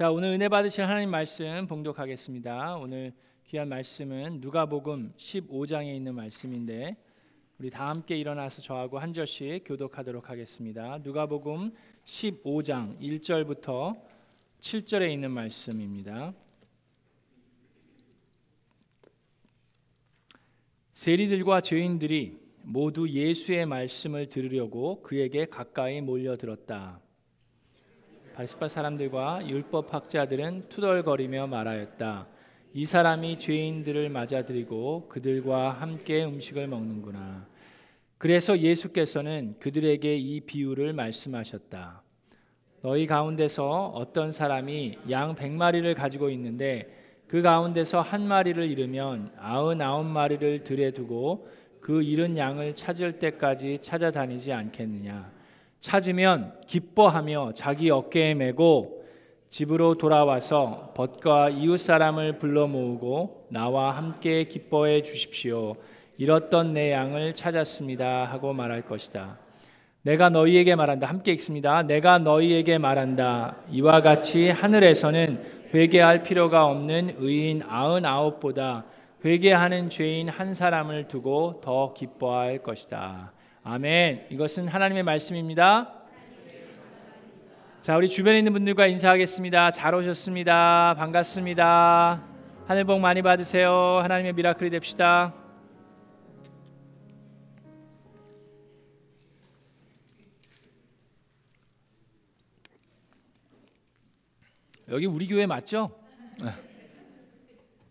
자, 오늘 은혜 받으실 하나님 말씀 봉독하겠습니다. 오늘 귀한 말씀은 누가복음 15장에 있는 말씀인데 우리 다 함께 일어나서 저하고 한 절씩 교독하도록 하겠습니다. 누가복음 15장 1절부터 7절에 있는 말씀입니다. 세리들과 죄인들이 모두 예수의 말씀을 들으려고 그에게 가까이 몰려들었다. 바리새파 사람들과 율법 학자들은 투덜거리며 말하였다. 이 사람이 죄인들을 맞아들이고 그들과 함께 음식을 먹는구나. 그래서 예수께서는 그들에게 이 비유를 말씀하셨다. 너희 가운데서 어떤 사람이 양 백마리를 가지고 있는데 그 가운데서 한 마리를 잃으면 아흔아홉 마리를 들에 두고 그 잃은 양을 찾을 때까지 찾아다니지 않겠느냐 찾으면 기뻐하며 자기 어깨에 메고 집으로 돌아와서 벗과 이웃 사람을 불러 모으고 나와 함께 기뻐해 주십시오. 잃었던 내 양을 찾았습니다 하고 말할 것이다. 내가 너희에게 말한다. 함께 읽습니다. 내가 너희에게 말한다. 이와 같이 하늘에서는 회개할 필요가 없는 의인 아흔아홉보다 회개하는 죄인 한 사람을 두고 더 기뻐할 것이다. 아멘. 이것은 하나님의 말씀입니다. 자, 우리 주변에 있는 분들과 인사하겠습니다. 잘 오셨습니다. 반갑습니다. 하늘 복 많이 받으세요. 하나님의 미라클이 됩시다. 여기 우리 교회 맞죠? 네.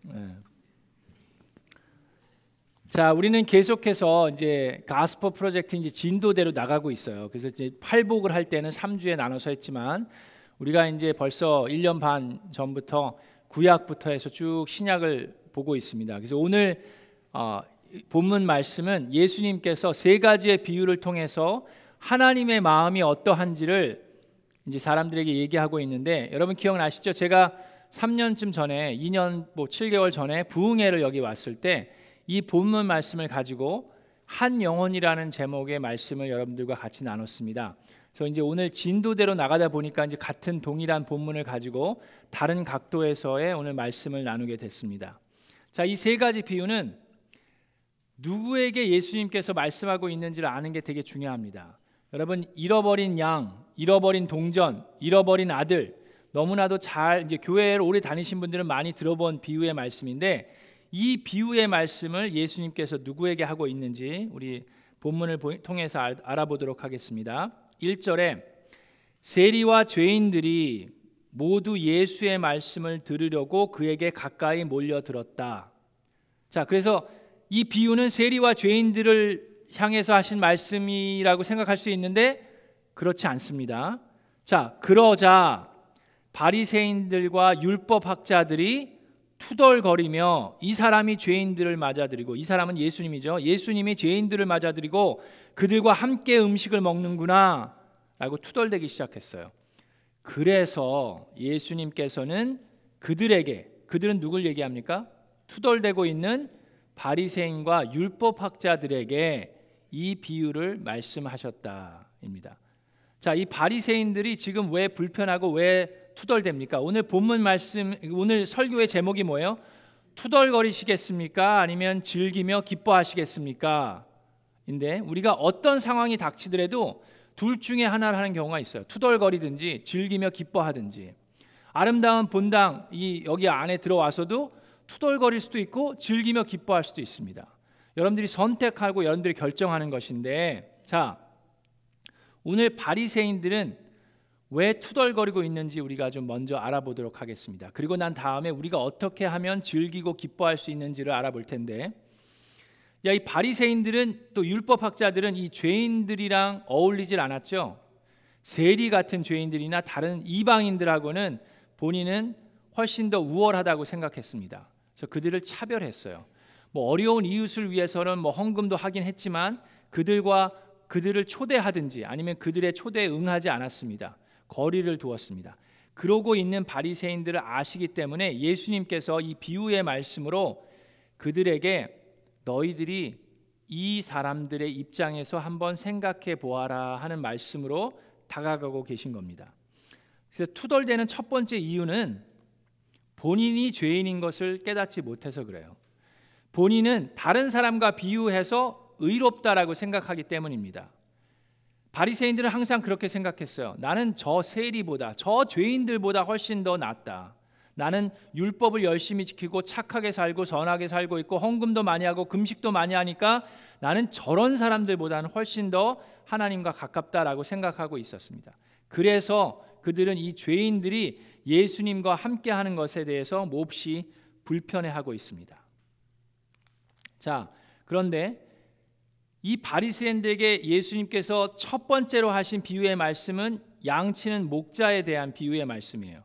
네. 자, 우리는 계속해서 이제 가스퍼 프로젝트 이제 진도대로 나가고 있어요. 그래서 이제 팔복을 할 때는 3주에 나눠서 했지만 우리가 이제 벌써 1년 반 전부터 구약부터 해서 쭉 신약을 보고 있습니다. 그래서 오늘 어, 본문 말씀은 예수님께서 세 가지의 비유를 통해서 하나님의 마음이 어떠한지를 이제 사람들에게 얘기하고 있는데 여러분 기억나시죠? 제가 3년쯤 전에 2년 뭐 7개월 전에 부흥회를 여기 왔을 때 이 본문 말씀을 가지고 한 영혼이라는 제목의 말씀을 여러분들과 같이 나눴습니다. 그래서 이제 오늘 진도대로 나가다 보니까 이제 같은 동일한 본문을 가지고 다른 각도에서의 오늘 말씀을 나누게 됐습니다. 자, 이 세 가지 비유는 누구에게 예수님께서 말씀하고 있는지를 아는 게 되게 중요합니다. 여러분 잃어버린 양, 잃어버린 동전, 잃어버린 아들 너무나도 잘 이제 교회를 오래 다니신 분들은 많이 들어본 비유의 말씀인데 이 비유의 말씀을 예수님께서 누구에게 하고 있는지 우리 본문을 통해서 알아보도록 하겠습니다. 1절에 세리와 죄인들이 모두 예수의 말씀을 들으려고 그에게 가까이 몰려들었다. 자, 그래서 이 비유는 세리와 죄인들을 향해서 하신 말씀이라고 생각할 수 있는데 그렇지 않습니다. 자, 그러자 바리새인들과 율법 학자들이 투덜거리며 이 사람이 죄인들을 맞아들이고 이 사람은 예수님이죠. 예수님이 죄인들을 맞아들이고 그들과 함께 음식을 먹는구나 라고 투덜대기 시작했어요. 그래서 예수님께서는 그들에게 그들은 누굴 얘기합니까? 투덜대고 있는 바리새인과 율법 학자들에게 이 비유를 말씀하셨다입니다. 자, 이 바리새인들이 지금 왜 불편하고 왜 투덜댑니까? 오늘 본문 말씀 오늘 설교의 제목이 뭐예요? 투덜거리시겠습니까? 아니면 즐기며 기뻐하시겠습니까? 인데 우리가 어떤 상황이 닥치더라도 둘 중에 하나를 하는 경우가 있어요. 투덜거리든지 즐기며 기뻐하든지. 아름다운 본당 이 여기 안에 들어와서도 투덜거릴 수도 있고 즐기며 기뻐할 수도 있습니다. 여러분들이 선택하고 여러분들이 결정하는 것인데 자 오늘 바리새인들은 왜 투덜거리고 있는지 우리가 좀 먼저 알아보도록 하겠습니다. 그리고 난 다음에 우리가 어떻게 하면 즐기고 기뻐할 수 있는지를 알아볼 텐데 야 이 바리새인들은 또 율법 학자들은 이 죄인들이랑 어울리질 않았죠. 세리 같은 죄인들이나 다른 이방인들하고는 본인은 훨씬 더 우월하다고 생각했습니다. 그래서 그들을 차별했어요. 뭐 어려운 이웃을 위해서는 뭐 헌금도 하긴 했지만 그들과 그들을 초대하든지 아니면 그들의 초대에 응하지 않았습니다. 거리를 두었습니다. 그러고 있는 바리새인들을 아시기 때문에 예수님께서 이 비유의 말씀으로 그들에게 너희들이 이 사람들의 입장에서 한번 생각해 보아라 하는 말씀으로 다가가고 계신 겁니다. 그래서 투덜대는 첫 번째 이유는 본인이 죄인인 것을 깨닫지 못해서 그래요. 본인은 다른 사람과 비유해서 의롭다라고 생각하기 때문입니다. 바리새인들은 항상 그렇게 생각했어요. 나는 저 세리보다 저 죄인들보다 훨씬 더 낫다. 나는 율법을 열심히 지키고 착하게 살고 선하게 살고 있고 헌금도 많이 하고 금식도 많이 하니까 나는 저런 사람들보다는 훨씬 더 하나님과 가깝다라고 생각하고 있었습니다. 그래서 그들은 이 죄인들이 예수님과 함께 하는 것에 대해서 몹시 불편해하고 있습니다. 자, 그런데 이 바리새인들에게 예수님께서 첫 번째로 하신 비유의 말씀은 양치는 목자에 대한 비유의 말씀이에요.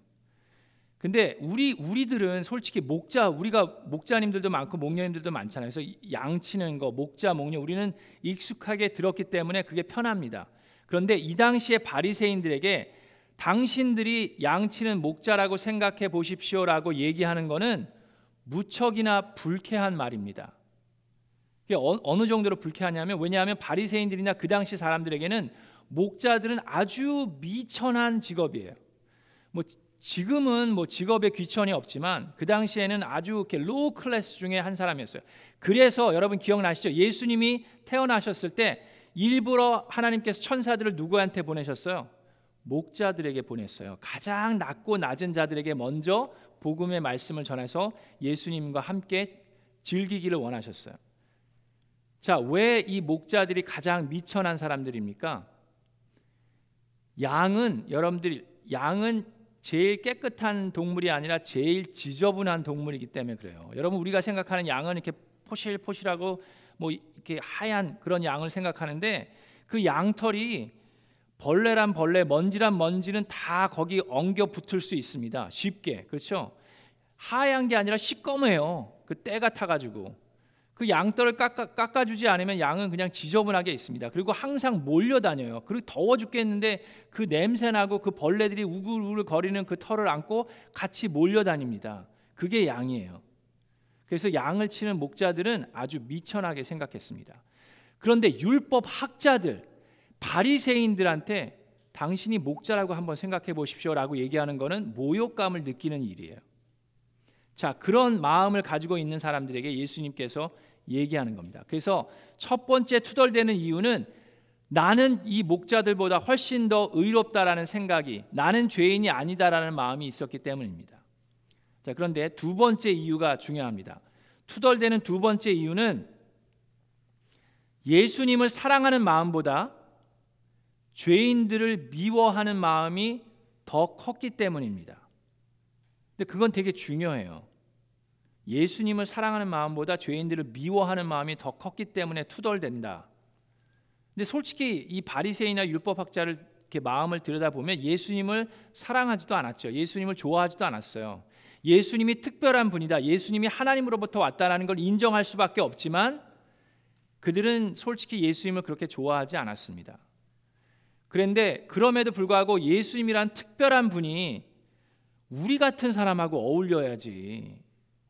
근데 우리 우리들은 솔직히 목자 우리가 목자님들도 많고 목녀님들도 많잖아요. 그래서 양치는 거 목자 목녀 우리는 익숙하게 들었기 때문에 그게 편합니다. 그런데 이 당시에 바리새인들에게 당신들이 양치는 목자라고 생각해 보십시오라고 얘기하는 것은 무척이나 불쾌한 말입니다. 이게 어, 어느 정도로 불쾌하냐면 왜냐하면 바리새인들이나 그 당시 사람들에게는 목자들은 아주 미천한 직업이에요. 뭐 지금은 뭐 직업에 귀천이 없지만 그 당시에는 아주 이렇게 low class 중에 한 사람이었어요. 그래서 여러분 기억나시죠? 예수님이 태어나셨을 때 일부러 하나님께서 천사들을 누구한테 보내셨어요? 목자들에게 보냈어요. 가장 낮고 낮은 자들에게 먼저 복음의 말씀을 전해서 예수님과 함께 즐기기를 원하셨어요. 자, 왜 이 목자들이 가장 미천한 사람들입니까? 양은 여러분들이 양은 제일 깨끗한 동물이 아니라 제일 지저분한 동물이기 때문에 그래요. 여러분 우리가 생각하는 양은 이렇게 포실포실하고 뭐 이렇게 하얀 그런 양을 생각하는데 그 양털이 벌레란 벌레, 먼지란 먼지는 다 거기 엉겨 붙을 수 있습니다. 쉽게 그렇죠? 하얀 게 아니라 시꺼매요. 그 때가 타 가지고 그 양털을 깎아, 깎아 주지 않으면 양은 그냥 지저분하게 있습니다. 그리고 항상 몰려다녀요. 그리고 더워 죽겠는데 그 냄새나고 그 벌레들이 우글우글 거리는 그 털을 안고 같이 몰려다닙니다. 그게 양이에요. 그래서 양을 치는 목자들은 아주 미천하게 생각했습니다. 그런데 율법 학자들, 바리새인들한테 당신이 목자라고 한번 생각해 보십시오라고 얘기하는 것은 모욕감을 느끼는 일이에요. 자, 그런 마음을 가지고 있는 사람들에게 예수님께서 얘기하는 겁니다. 그래서 첫 번째 투덜대는 이유는 나는 이 목자들보다 훨씬 더 의롭다라는 생각이 나는 죄인이 아니다라는 마음이 있었기 때문입니다. 자, 그런데 두 번째 이유가 중요합니다. 투덜대는 두 번째 이유는 예수님을 사랑하는 마음보다 죄인들을 미워하는 마음이 더 컸기 때문입니다. 근데 그건 되게 중요해요. 예수님을 사랑하는 마음보다 죄인들을 미워하는 마음이 더 컸기 때문에 투덜댄다. 근데 솔직히 이 바리새인이나 율법 학자를 이렇게 마음을 들여다보면 예수님을 사랑하지도 않았죠. 예수님을 좋아하지도 않았어요. 예수님이 특별한 분이다. 예수님이 하나님으로부터 왔다라는 걸 인정할 수밖에 없지만 그들은 솔직히 예수님을 그렇게 좋아하지 않았습니다. 그런데 그럼에도 불구하고 예수님이란 특별한 분이 우리 같은 사람하고 어울려야지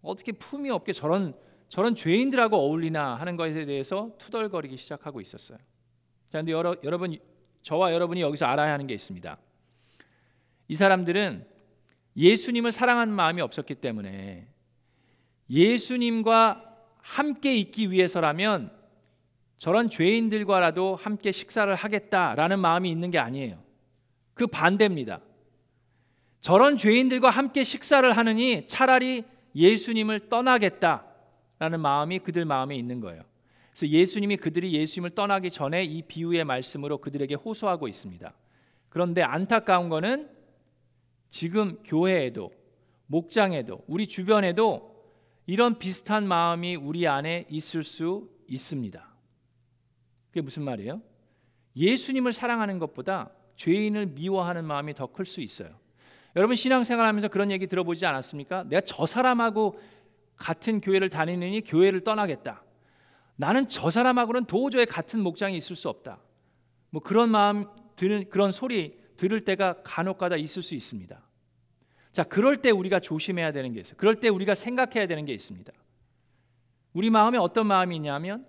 어떻게 품이 없게 저런 저런 죄인들하고 어울리나 하는 것에 대해서 투덜거리기 시작하고 있었어요. 자, 근데 여러, 여러분 저와 여러분이 여기서 알아야 하는 게 있습니다. 이 사람들은 예수님을 사랑하는 마음이 없었기 때문에 예수님과 함께 있기 위해서라면 저런 죄인들과라도 함께 식사를 하겠다라는 마음이 있는 게 아니에요. 그 반대입니다. 저런 죄인들과 함께 식사를 하느니 차라리 예수님을 떠나겠다라는 마음이 그들 마음에 있는 거예요. 그래서 예수님이 그들이 예수님을 떠나기 전에 이 비유의 말씀으로 그들에게 호소하고 있습니다. 그런데 안타까운 거는 지금 교회에도 목장에도 우리 주변에도 이런 비슷한 마음이 우리 안에 있을 수 있습니다. 그게 무슨 말이에요? 예수님을 사랑하는 것보다 죄인을 미워하는 마음이 더 클 수 있어요. 여러분 신앙생활하면서 그런 얘기 들어보지 않았습니까? 내가 저 사람하고 같은 교회를 다니느니 교회를 떠나겠다. 나는 저 사람하고는 도저히 같은 목장에 있을 수 없다. 뭐 그런 마음 드는 그런 소리 들을 때가 간혹가다 있을 수 있습니다. 자, 그럴 때 우리가 조심해야 되는 게 있어요. 그럴 때 우리가 생각해야 되는 게 있습니다. 우리 마음에 어떤 마음이 있냐면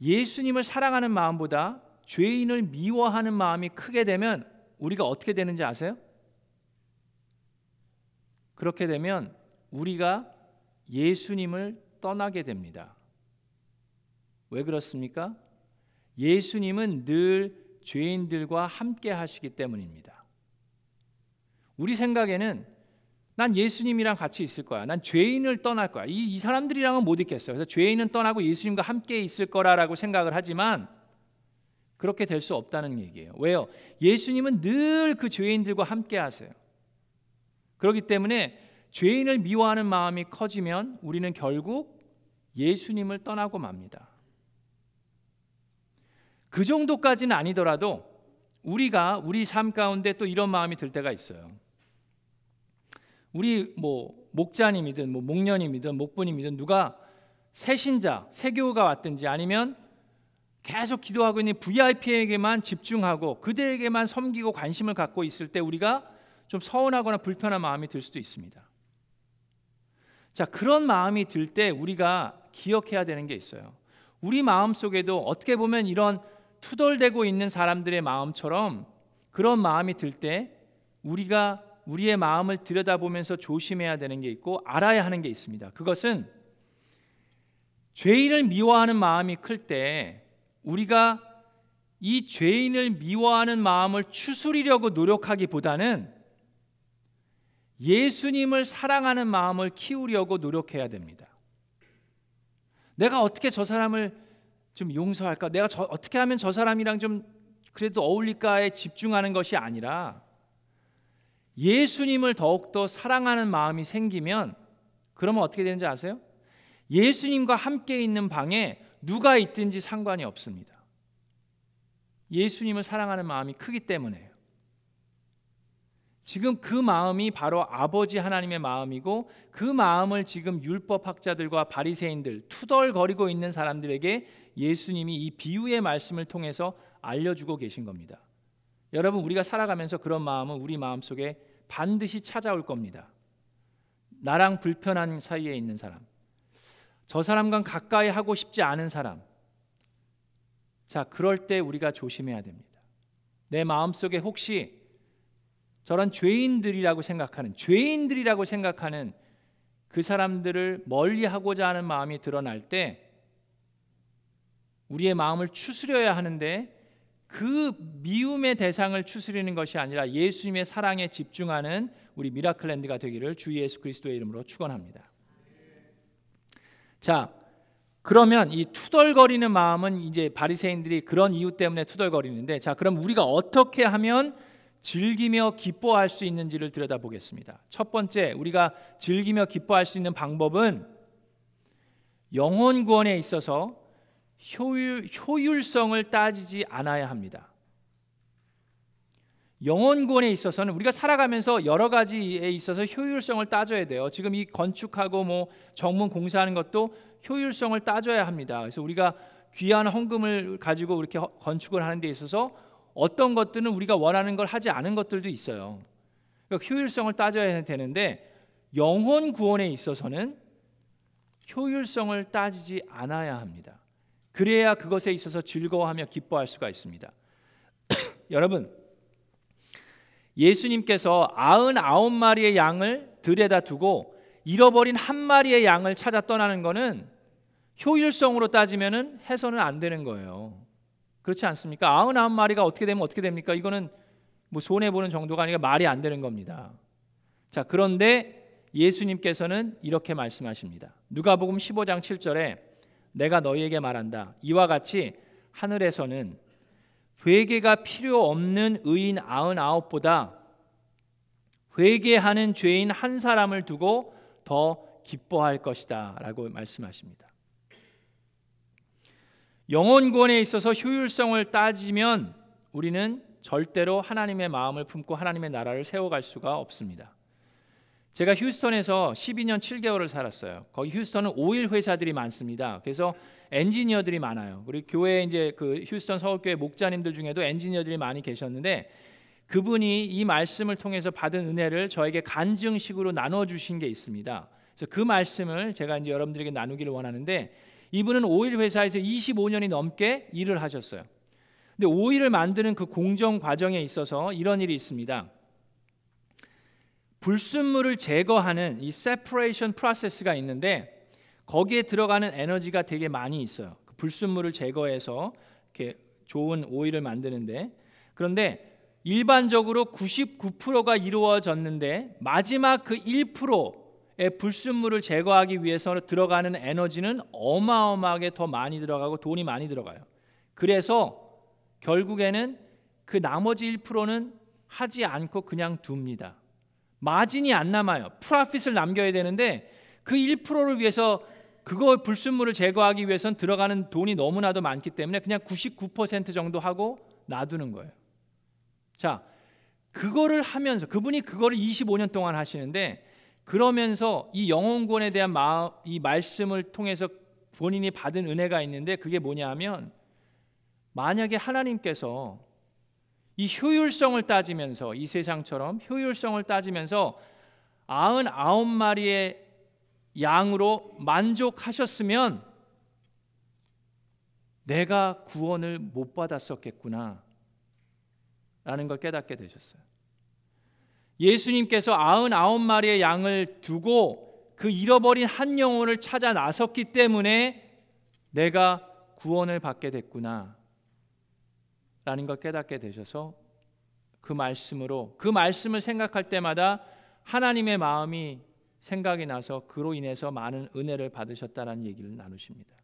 예수님을 사랑하는 마음보다 죄인을 미워하는 마음이 크게 되면 우리가 어떻게 되는지 아세요? 그렇게 되면 우리가 예수님을 떠나게 됩니다. 왜 그렇습니까? 예수님은 늘 죄인들과 함께 하시기 때문입니다. 우리 생각에는 난 예수님이랑 같이 있을 거야. 난 죄인을 떠날 거야. 이, 이 사람들이랑은 못 있겠어요. 그래서 죄인은 떠나고 예수님과 함께 있을 거라라고 생각을 하지만 그렇게 될 수 없다는 얘기예요. 왜요? 예수님은 늘 그 죄인들과 함께 하세요. 그렇기 때문에 죄인을 미워하는 마음이 커지면 우리는 결국 예수님을 떠나고 맙니다. 그 정도까지는 아니더라도 우리가 우리 삶 가운데 또 이런 마음이 들 때가 있어요. 우리 뭐 목자님이든 뭐 목녀님이든 목부님이든 누가 새신자, 새교가 왔든지 아니면 계속 기도하고 있는 VIP에게만 집중하고 그들에게만 섬기고 관심을 갖고 있을 때 우리가 좀 서운하거나 불편한 마음이 들 수도 있습니다. 자, 그런 마음이 들 때 우리가 기억해야 되는 게 있어요. 우리 마음 속에도 어떻게 보면 이런 투덜대고 있는 사람들의 마음처럼 그런 마음이 들 때 우리가 우리의 마음을 들여다보면서 조심해야 되는 게 있고 알아야 하는 게 있습니다. 그것은 죄인을 미워하는 마음이 클 때 우리가 이 죄인을 미워하는 마음을 추스리려고 노력하기보다는 예수님을 사랑하는 마음을 키우려고 노력해야 됩니다. 내가 어떻게 저 사람을 좀 용서할까? 내가 저, 어떻게 하면 저 사람이랑 좀 그래도 어울릴까에 집중하는 것이 아니라 예수님을 더욱더 사랑하는 마음이 생기면 그러면 어떻게 되는지 아세요? 예수님과 함께 있는 방에 누가 있든지 상관이 없습니다. 예수님을 사랑하는 마음이 크기 때문에요. 지금 그 마음이 바로 아버지 하나님의 마음이고 그 마음을 지금 율법 학자들과 바리새인들 투덜거리고 있는 사람들에게 예수님이 이 비유의 말씀을 통해서 알려주고 계신 겁니다. 여러분 우리가 살아가면서 그런 마음은 우리 마음 속에 반드시 찾아올 겁니다. 나랑 불편한 사이에 있는 사람, 저 사람과 가까이 하고 싶지 않은 사람. 자, 그럴 때 우리가 조심해야 됩니다. 내 마음 속에 혹시 저런 죄인들이라고 생각하는 죄인들이라고 생각하는 그 사람들을 멀리하고자 하는 마음이 드러날 때 우리의 마음을 추스려야 하는데 그 미움의 대상을 추스리는 것이 아니라 예수님의 사랑에 집중하는 우리 미라클랜드가 되기를 주 예수 그리스도의 이름으로 축원합니다. 자, 그러면 이 투덜거리는 마음은 이제 바리새인들이 그런 이유 때문에 투덜거리는데 자, 그럼 우리가 어떻게 하면 즐기며 기뻐할 수 있는지를 들여다보겠습니다. 첫 번째, 우리가 즐기며 기뻐할 수 있는 방법은 영혼 구원에 있어서 효율, 효율성을 따지지 않아야 합니다. 영혼 구원에 있어서는 우리가 살아가면서 여러 가지에 있어서 효율성을 따져야 돼요. 지금 이 건축하고 뭐 정문 공사하는 것도 효율성을 따져야 합니다. 그래서 우리가 귀한 헌금을 가지고 이렇게 건축을 하는 데 있어서 어떤 것들은 우리가 원하는 걸 하지 않은 것들도 있어요. 그러니까 효율성을 따져야 되는데 영혼 구원에 있어서는 효율성을 따지지 않아야 합니다. 그래야 그것에 있어서 즐거워하며 기뻐할 수가 있습니다. 여러분, 예수님께서 아흔아홉 마리의 양을 들에다 두고 잃어버린 한 마리의 양을 찾아 떠나는 것은 효율성으로 따지면은 해서는 안 되는 거예요. 그렇지 않습니까? 아흔아홉 마리가 어떻게 되면 어떻게 됩니까? 이거는 뭐 손해 보는 정도가 아니라 말이 안 되는 겁니다. 자, 그런데 예수님께서는 이렇게 말씀하십니다. 누가복음 15장 7절에 내가 너희에게 말한다. 이와 같이 하늘에서는 회개가 필요 없는 의인 아흔아홉보다 회개하는 죄인 한 사람을 두고 더 기뻐할 것이다라고 말씀하십니다. 영혼 구원에 있어서 효율성을 따지면 우리는 절대로 하나님의 마음을 품고 하나님의 나라를 세워갈 수가 없습니다. 제가 휴스턴에서 12년 7개월을 살았어요. 거기 휴스턴은 오일 회사들이 많습니다. 그래서 엔지니어들이 많아요. 우리 교회 이제 그 휴스턴 서울교회 목자님들 중에도 엔지니어들이 많이 계셨는데 그분이 이 말씀을 통해서 받은 은혜를 저에게 간증식으로 나눠 주신 게 있습니다. 그래서 그 말씀을 제가 이제 여러분들에게 나누기를 원하는데 이분은 오일 회사에서 25년이 넘게 일을 하셨어요. 근데 오일을 만드는 그 공정 과정에 있어서 이런 일이 있습니다. 불순물을 제거하는 이 separation process가 있는데 거기에 들어가는 에너지가 되게 많이 있어요. 그 불순물을 제거해서 이렇게 좋은 오일을 만드는데 그런데 일반적으로 99%가 이루어졌는데 마지막 그 1%의 불순물을 제거하기 위해서 들어가는 에너지는 어마어마하게 더 많이 들어가고 돈이 많이 들어가요. 그래서 결국에는 그 나머지 1%는 하지 않고 그냥 둡니다. 마진이 안 남아요. 프라핏을 남겨야 되는데 그 1%를 위해서 그거 불순물을 제거하기 위해선 들어가는 돈이 너무나도 많기 때문에 그냥 99% 정도 하고 놔두는 거예요. 자, 그거를 하면서 그분이 그거를 25년 동안 하시는데 그러면서 이 영혼권에 대한 마음, 이 말씀을 통해서 본인이 받은 은혜가 있는데 그게 뭐냐하면 만약에 하나님께서 이 효율성을 따지면서 이 세상처럼 효율성을 따지면서 아흔 아홉 마리의 양으로 만족하셨으면 내가 구원을 못 받았었겠구나 라는 걸 깨닫게 되셨어요. 예수님께서 아흔 아홉 마리의 양을 두고 그 잃어버린 한 영혼을 찾아 나섰기 때문에 내가 구원을 받게 됐구나 라는 걸 깨닫게 되셔서 그 말씀으로 그 말씀을 생각할 때마다 하나님의 마음이 생각이 나서 그로 인해서 많은 은혜를 받으셨다라는 얘기를 나누십니다.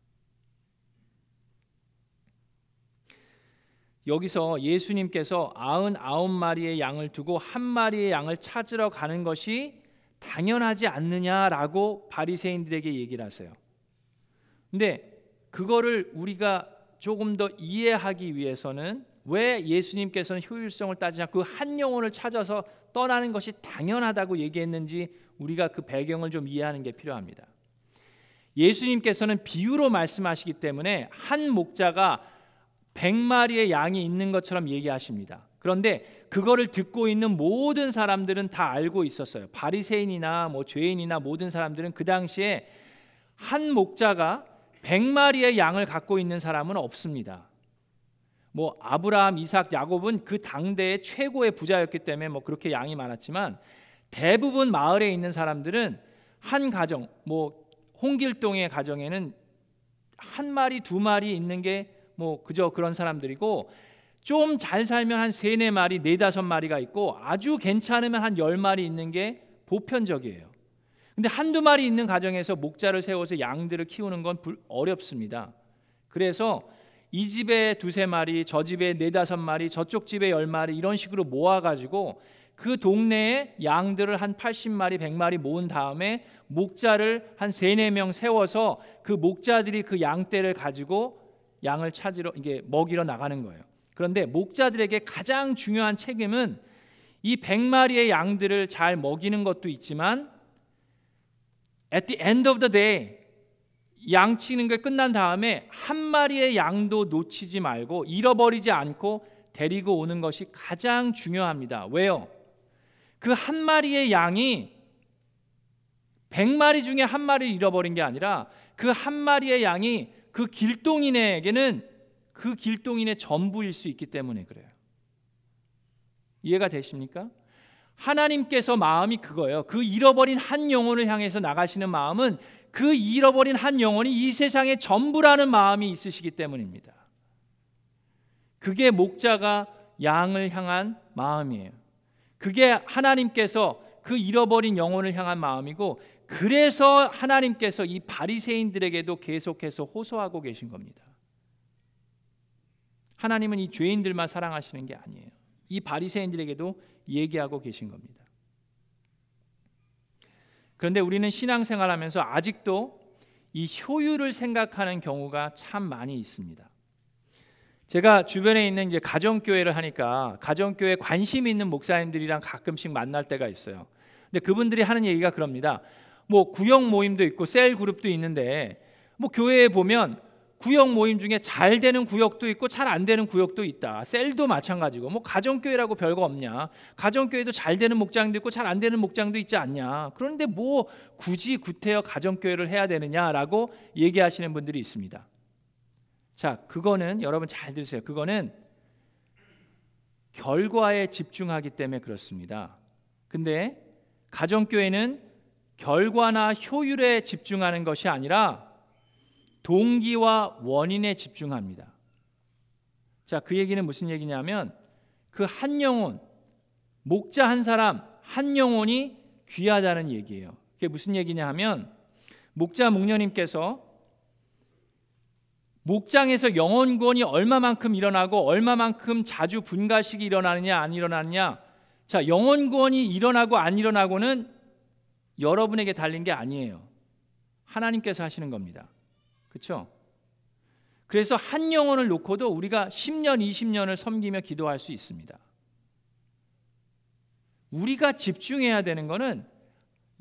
여기서 예수님께서 아흔 아홉 마리의 양을 두고 한 마리의 양을 찾으러 가는 것이 당연하지 않느냐라고 바리새인들에게 얘기를 하세요. 근데 그거를 우리가 조금 더 이해하기 위해서는 왜 예수님께서는 효율성을 따지지 않고 그 한 영혼을 찾아서 떠나는 것이 당연하다고 얘기했는지 우리가 그 배경을 좀 이해하는 게 필요합니다. 예수님께서는 비유로 말씀하시기 때문에 한 목자가 100마리의 양이 있는 것처럼 얘기하십니다. 그런데 그거를 듣고 있는 모든 사람들은 다 알고 있었어요. 바리새인이나 뭐 죄인이나 모든 사람들은 그 당시에 한 목자가 100마리의 양을 갖고 있는 사람은 없습니다. 뭐 아브라함, 이삭, 야곱은 그 당대의 최고의 부자였기 때문에 뭐 그렇게 양이 많았지만 대부분 마을에 있는 사람들은 한 가정, 뭐 홍길동의 가정에는 한 마리, 두 마리 있는 게 뭐 그저 그런 사람들이고 좀 잘 살면 한 세네 마리, 네다섯 마리가 있고 아주 괜찮으면 한 열 마리 있는 게 보편적이에요. 근데 한두 마리 있는 가정에서 목자를 세워서 양들을 키우는 건 어렵습니다. 그래서 이 집에 두세 마리, 저 집에 네다섯 마리, 저쪽 집에 열 마리 이런 식으로 모아 가지고 그 동네에 양들을 한 80마리, 100마리 모은 다음에 목자를 한 세네 명 세워서 그 목자들이 그 양떼를 가지고 양을 찾으러 이게 먹이러 나가는 거예요. 그런데 목자들에게 가장 중요한 책임은 이 100마리의 양들을 잘 먹이는 것도 있지만 at the end of the day 양 치는 게 끝난 다음에 한 마리의 양도 놓치지 말고 잃어버리지 않고 데리고 오는 것이 가장 중요합니다. 왜요? 그 한 마리의 양이 100마리 중에 한 마리를 잃어버린 게 아니라 그 한 마리의 양이 그 길동인에게는 그 길동인의 전부일 수 있기 때문에 그래요. 이해가 되십니까? 하나님께서 마음이 그거예요. 그 잃어버린 한 영혼을 향해서 나가시는 마음은 그 잃어버린 한 영혼이 이 세상의 전부라는 마음이 있으시기 때문입니다. 그게 목자가 양을 향한 마음이에요. 그게 하나님께서 그 잃어버린 영혼을 향한 마음이고 그래서 하나님께서 이 바리새인들에게도 계속해서 호소하고 계신 겁니다. 하나님은 이 죄인들만 사랑하시는 게 아니에요. 이 바리새인들에게도 얘기하고 계신 겁니다. 그런데 우리는 신앙생활하면서 아직도 이 효율을 생각하는 경우가 참 많이 있습니다. 제가 주변에 있는 이제 가정교회를 하니까 가정교회 관심 있는 목사님들이랑 가끔씩 만날 때가 있어요. 근데 그분들이 하는 얘기가 그럽니다. 뭐 구역 모임도 있고 셀 그룹도 있는데 뭐 교회에 보면 구역 모임 중에 잘 되는 구역도 있고 잘 안 되는 구역도 있다. 셀도 마찬가지고 뭐 가정교회라고 별거 없냐. 가정교회도 잘 되는 목장도 있고 잘 안 되는 목장도 있지 않냐. 그런데 뭐 굳이 구태여 가정교회를 해야 되느냐라고 얘기하시는 분들이 있습니다. 자, 그거는 여러분 잘 들으세요. 그거는 결과에 집중하기 때문에 그렇습니다. 근데 가정교회는 결과나 효율에 집중하는 것이 아니라 동기와 원인에 집중합니다. 자, 그 얘기는 무슨 얘기냐면 그 한 영혼, 목자 한 사람, 한 영혼이 귀하다는 얘기예요. 그게 무슨 얘기냐 하면 목자 목녀님께서 목장에서 영혼 구원이 얼마만큼 일어나고 얼마만큼 자주 분가식이 일어나느냐 안 일어나느냐 자 영혼 구원이 일어나고 안 일어나고는 여러분에게 달린 게 아니에요 하나님께서 하시는 겁니다 그렇죠 그래서 한 영혼을 놓고도 우리가 10년 20년을 섬기며 기도할 수 있습니다 우리가 집중해야 되는 거는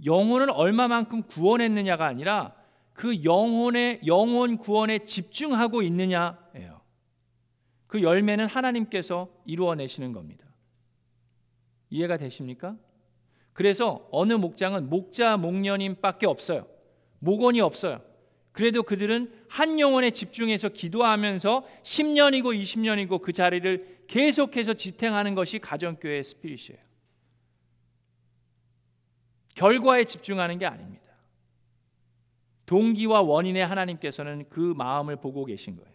영혼을 얼마만큼 구원했느냐가 아니라 그 영혼의 영혼 구원에 집중하고 있느냐예요. 그 열매는 하나님께서 이루어내시는 겁니다. 이해가 되십니까? 그래서 어느 목장은 목자 목녀님밖에 없어요. 목원이 없어요. 그래도 그들은 한 영혼에 집중해서 기도하면서 10년이고 20년이고 그 자리를 계속해서 지탱하는 것이 가정교회의 스피릿이에요. 결과에 집중하는 게 아닙니다. 동기와 원인의 하나님께서는 그 마음을 보고 계신 거예요.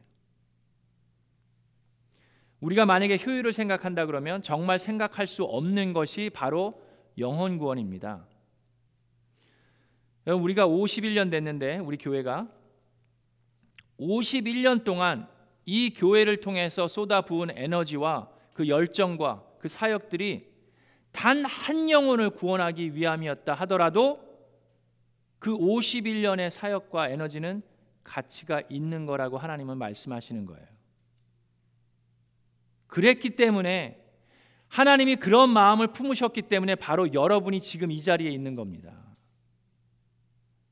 우리가 만약에 효율을 생각한다 그러면 정말 생각할 수 없는 것이 바로 영혼 구원입니다. 여러분 우리가 51년 됐는데 우리 교회가 51년 동안 이 교회를 통해서 쏟아부은 에너지와 그 열정과 그 사역들이 단 한 영혼을 구원하기 위함이었다 하더라도 그 51년의 사역과 에너지는 가치가 있는 거라고 하나님은 말씀하시는 거예요. 그랬기 때문에 하나님이 그런 마음을 품으셨기 때문에 바로 여러분이 지금 이 자리에 있는 겁니다.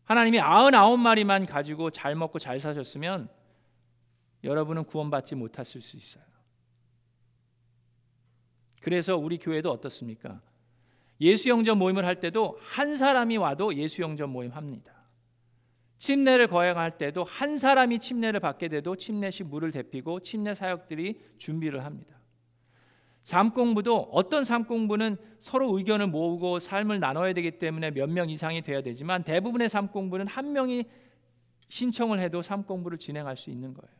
하나님이 99마리만 가지고 잘 먹고 잘 사셨으면 여러분은 구원받지 못했을 수 있어요. 그래서 우리 교회도 어떻습니까? 예수 영접 모임을 할 때도 한 사람이 와도 예수 영접 모임 합니다. 침례를 거행할 때도 한 사람이 침례를 받게 돼도 침례식 물을 데피고 침례 사역들이 준비를 합니다. 삶 공부도 어떤 삶 공부는 서로 의견을 모으고 삶을 나눠야 되기 때문에 몇 명 이상이 돼야 되지만 대부분의 삶 공부는 한 명이 신청을 해도 삶 공부를 진행할 수 있는 거예요.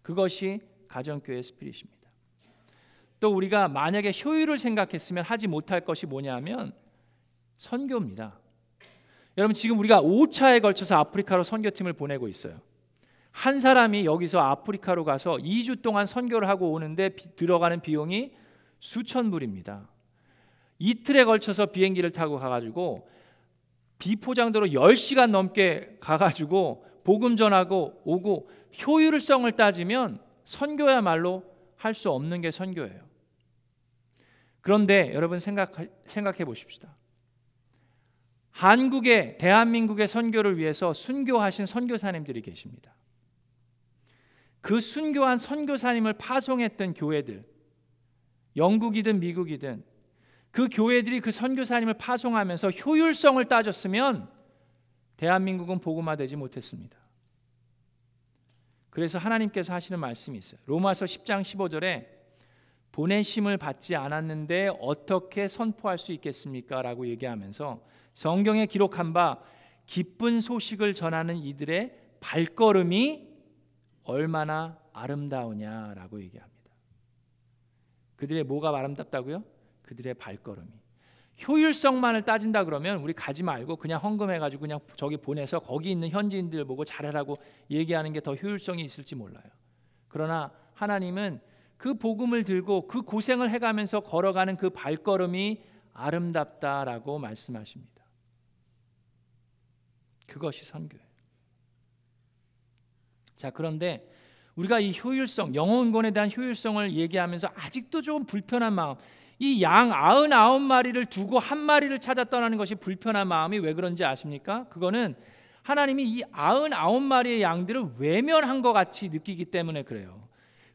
그것이 가정교회 스피릿입니다. 또 우리가 만약에 효율을 생각했으면 하지 못할 것이 뭐냐면 선교입니다. 여러분 지금 우리가 5차에 걸쳐서 아프리카로 선교팀을 보내고 있어요. 한 사람이 여기서 아프리카로 가서 2주 동안 선교를 하고 오는데 비, 들어가는 비용이 수천 불입니다. 이틀에 걸쳐서 비행기를 타고 가가지고 비포장도로 10시간 넘게 가가지고 복음 전하고 오고 효율성을 따지면 선교야말로 할 수 없는 게 선교예요. 그런데 여러분 생각 생각해 보십시다. 한국의 대한민국의 선교를 위해서 순교하신 선교사님들이 계십니다. 그 순교한 선교사님을 파송했던 교회들 영국이든 미국이든 그 교회들이 그 선교사님을 파송하면서 효율성을 따졌으면 대한민국은 복음화되지 못했습니다. 그래서 하나님께서 하시는 말씀이 있어요. 로마서 10장 15절에 보내심을 받지 않았는데 어떻게 선포할 수 있겠습니까? 라고 얘기하면서 성경에 기록한 바 기쁜 소식을 전하는 이들의 발걸음이 얼마나 아름다우냐라고 얘기합니다. 그들의 뭐가 아름답다고요? 그들의 발걸음이. 효율성만을 따진다 그러면 우리 가지 말고 그냥 헌금해 가지고 그냥 저기 보내서 거기 있는 현지인들 보고 잘하라고 얘기하는 게 더 효율성이 있을지 몰라요. 그러나 하나님은 그 복음을 들고 그 고생을 해 가면서 걸어가는 그 발걸음이 아름답다라고 말씀하십니다. 그것이 선교예요. 자, 그런데 우리가 이 효율성, 영혼권에 대한 효율성을 얘기하면서 아직도 좀 불편한 마음, 이 양 아흔아홉 마리를 두고 한 마리를 찾아 떠나는 것이 불편한 마음이 왜 그런지 아십니까? 그거는 하나님이 이 아흔아홉 마리의 양들을 외면한 것 같이 느끼기 때문에 그래요.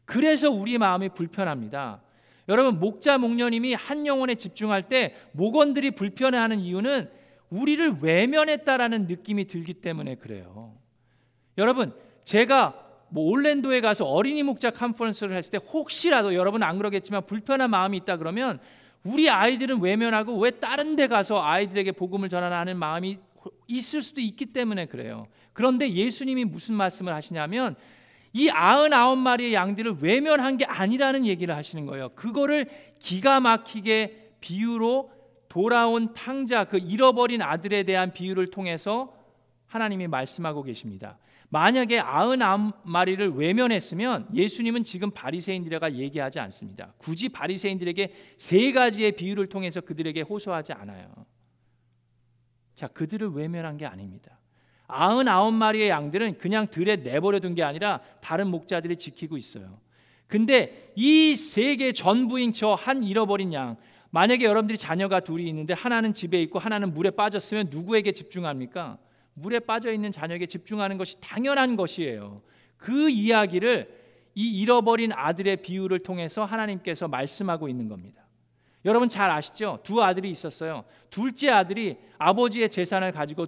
그래서 우리 마음이 불편합니다. 여러분 목자 목녀님이 한 영혼에 집중할 때 목원들이 불편해하는 이유는 우리를 외면했다라는 느낌이 들기 때문에 그래요. 여러분 제가 뭐 올랜도에 가서 어린이 목자 컨퍼런스를 했을 때 혹시라도 여러분 안 그러겠지만 불편한 마음이 있다 그러면 우리 아이들은 외면하고 왜 다른 데 가서 아이들에게 복음을 전하는 마음이 있을 수도 있기 때문에 그래요. 그런데 예수님이 무슨 말씀을 하시냐면 이 아흔아홉 마리의 양들을 외면한 게 아니라는 얘기를 하시는 거예요. 그거를 기가 막히게 비유로 돌아온 탕자 그 잃어버린 아들에 대한 비유를 통해서 하나님이 말씀하고 계십니다. 만약에 아흔아홉 마리를 외면했으면 예수님은 지금 바리새인들에게 얘기하지 않습니다. 굳이 바리새인들에게 세 가지의 비유를 통해서 그들에게 호소하지 않아요. 자, 그들을 외면한 게 아닙니다. 아흔아홉 마리의 양들은 그냥 들에 내버려 둔 게 아니라 다른 목자들이 지키고 있어요. 근데 이 세계 전부인 저 한 잃어버린 양 만약에 여러분들이 자녀가 둘이 있는데 하나는 집에 있고 하나는 물에 빠졌으면 누구에게 집중합니까? 물에 빠져 있는 자녀에게 집중하는 것이 당연한 것이에요. 그 이야기를 이 잃어버린 아들의 비유를 통해서 하나님께서 말씀하고 있는 겁니다. 여러분 잘 아시죠? 두 아들이 있었어요. 둘째 아들이 아버지의 재산을 가지고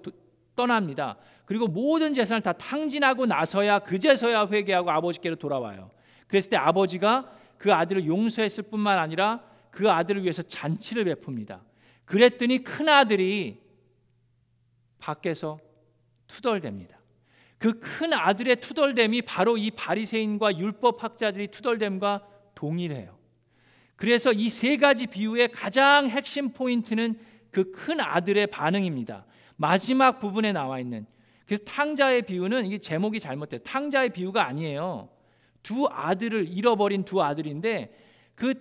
떠납니다. 그리고 모든 재산을 다 탕진하고 나서야 그제서야 회개하고 아버지께로 돌아와요. 그랬을 때 아버지가 그 아들을 용서했을 뿐만 아니라 그 아들을 위해서 잔치를 베풉니다. 그랬더니 큰 아들이 밖에서 투덜댑니다. 그 큰 아들의 투덜댐이 바로 이 바리새인과 율법 학자들이 투덜댐과 동일해요. 그래서 이 세 가지 비유의 가장 핵심 포인트는 그 큰 아들의 반응입니다. 마지막 부분에 나와 있는 그래서 탕자의 비유는 이게 제목이 잘못돼. 탕자의 비유가 아니에요. 두 아들을 잃어버린 두 아들인데 그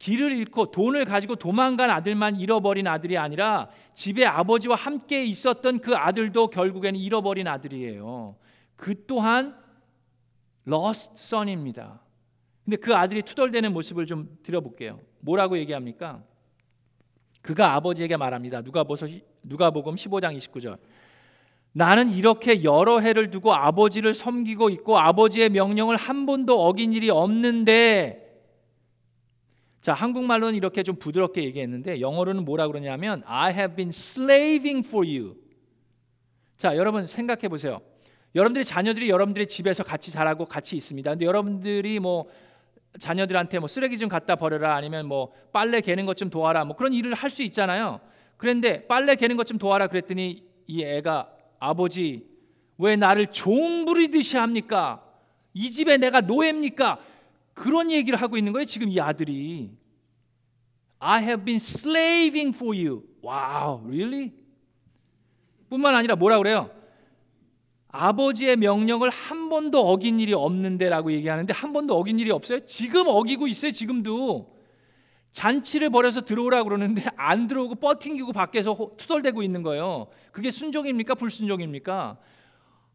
길을 잃고 돈을 가지고 도망간 아들만 잃어버린 아들이 아니라 집에 아버지와 함께 있었던 그 아들도 결국에는 잃어버린 아들이에요. 그 또한 lost son입니다. 근데 그 아들이 투덜대는 모습을 좀 드려볼게요. 뭐라고 얘기합니까? 그가 아버지에게 말합니다. 누가복음 15장 29절. 나는 이렇게 여러 해를 두고 아버지를 섬기고 있고 아버지의 명령을 한 번도 어긴 일이 없는데 자, 한국말로는 이렇게 좀 부드럽게 얘기했는데 영어로는 뭐라 그러냐면 I have been slaving for you. 자, 여러분 생각해 보세요. 여러분들의 자녀들이 여러분들의 집에서 같이 자라고 같이 있습니다. 근데 여러분들이 뭐 자녀들한테 뭐 쓰레기 좀 갖다 버려라 아니면 뭐 빨래 개는 것 좀 도와라 뭐 그런 일을 할 수 있잖아요. 그런데 빨래 개는 것 좀 도와라 그랬더니 이 애가 아버지 왜 나를 종 부리듯이 합니까? 이 집에 내가 노예입니까? 그런 얘기를 하고 있는 거예요. 지금 이 아들이 I have been slaving for you. Wow, really? 뿐만 아니라 뭐라 그래요? 아버지의 명령을 한 번도 어긴 일이 없는데라고 얘기하는데 한 번도 어긴 일이 없어요? 지금 어기고 있어요. 지금도 잔치를 벌여서 들어오라 그러는데 안 들어오고 뻗팅기고 밖에서 투덜대고 있는 거예요. 그게 순종입니까? 불순종입니까?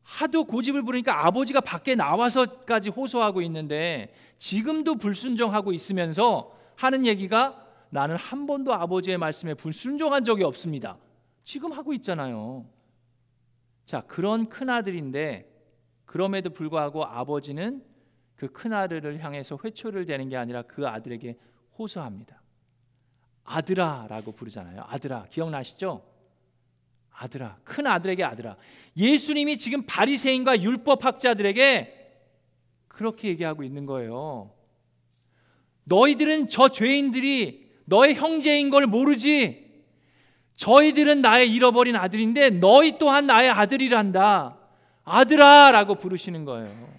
하도 고집을 부르니까 아버지가 밖에 나와서까지 호소하고 있는데 지금도 불순종하고 있으면서 하는 얘기가 나는 한 번도 아버지의 말씀에 불순종한 적이 없습니다. 지금 하고 있잖아요. 자, 그런 큰 아들인데 그럼에도 불구하고 아버지는 그 큰 아들을 향해서 회초를 대는 게 아니라 그 아들에게 호소합니다. 아들아라고 부르잖아요. 아들아. 기억나시죠? 아들아, 큰 아들에게 아들아. 예수님이 지금 바리새인과 율법 학자들에게 그렇게 얘기하고 있는 거예요. 너희들은 저 죄인들이 너의 형제인 걸 모르지. 저희들은 나의 잃어버린 아들인데 너희 또한 나의 아들이란다. 아들아라고 부르시는 거예요.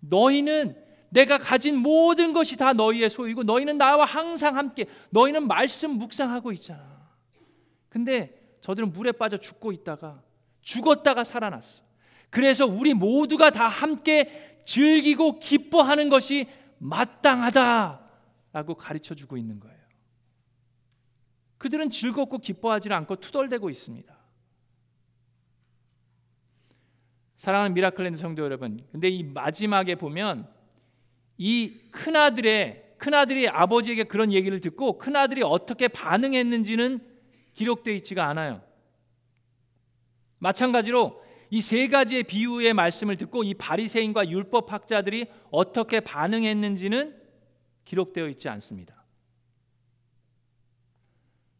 너희는 내가 가진 모든 것이 다 너희의 소유고 너희는 나와 항상 함께 너희는 말씀 묵상하고 있잖아. 근데 저들은 물에 빠져 죽고 있다가 죽었다가 살아났어. 그래서 우리 모두가 다 함께 즐기고 기뻐하는 것이 마땅하다라고 가르쳐 주고 있는 거예요. 그들은 즐겁고 기뻐하지 않고 투덜대고 있습니다. 사랑하는 미라클랜드 성도 여러분, 근데 이 마지막에 보면 이 큰아들의 큰아들이 아버지에게 그런 얘기를 듣고 큰아들이 어떻게 반응했는지는 기록되어 있지가 않아요. 마찬가지로 이 세 가지의 비유의 말씀을 듣고 이 바리새인과 율법 학자들이 어떻게 반응했는지는 기록되어 있지 않습니다.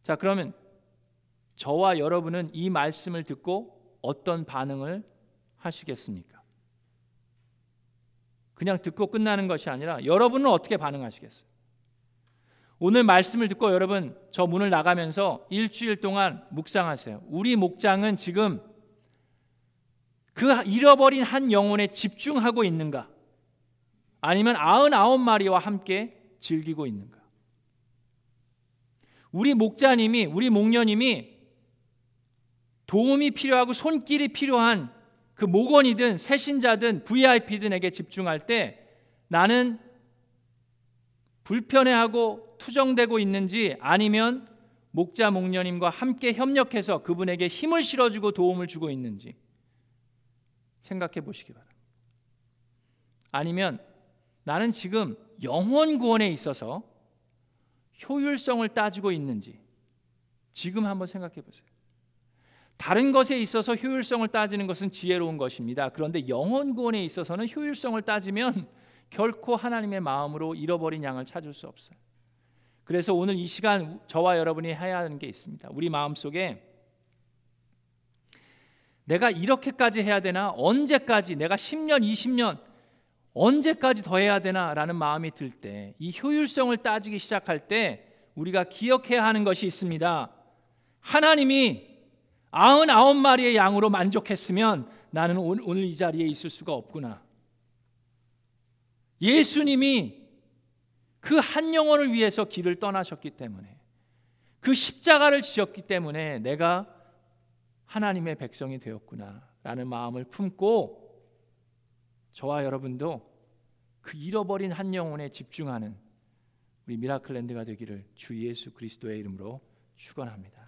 자, 그러면 저와 여러분은 이 말씀을 듣고 어떤 반응을 하시겠습니까? 그냥 듣고 끝나는 것이 아니라 여러분은 어떻게 반응하시겠어요? 오늘 말씀을 듣고 여러분 저 문을 나가면서 일주일 동안 묵상하세요. 우리 목장은 지금 그 잃어버린 한 영혼에 집중하고 있는가? 아니면 아흔아홉 마리와 함께 즐기고 있는가? 우리 목자님이 우리 목녀님이 도움이 필요하고 손길이 필요한 그 목원이든 새신자든 VIP든에게 집중할 때 나는 불편해하고 투정되고 있는지 아니면 목자 목녀님과 함께 협력해서 그분에게 힘을 실어주고 도움을 주고 있는지 생각해 보시기 바랍니다. 아니면 나는 지금 영혼 구원에 있어서 효율성을 따지고 있는지 지금 한번 생각해 보세요. 다른 것에 있어서 효율성을 따지는 것은 지혜로운 것입니다. 그런데 영혼 구원에 있어서는 효율성을 따지면 결코 하나님의 마음으로 잃어버린 양을 찾을 수 없어요. 그래서 오늘 이 시간 저와 여러분이 해야 하는 게 있습니다. 우리 마음 속에 내가 이렇게까지 해야 되나? 언제까지? 내가 10년, 20년 언제까지 더 해야 되나라는 마음이 들 때 이 효율성을 따지기 시작할 때 우리가 기억해야 하는 것이 있습니다. 하나님이 아흔아홉 마리의 양으로 만족했으면 나는 오늘 이 자리에 있을 수가 없구나. 예수님이 그 한 영혼을 위해서 길을 떠나셨기 때문에 그 십자가를 지었기 때문에 내가 하나님의 백성이 되었구나라는 마음을 품고 저와 여러분도 그 잃어버린 한 영혼에 집중하는 우리 미라클랜드가 되기를 주 예수 그리스도의 이름으로 축원합니다.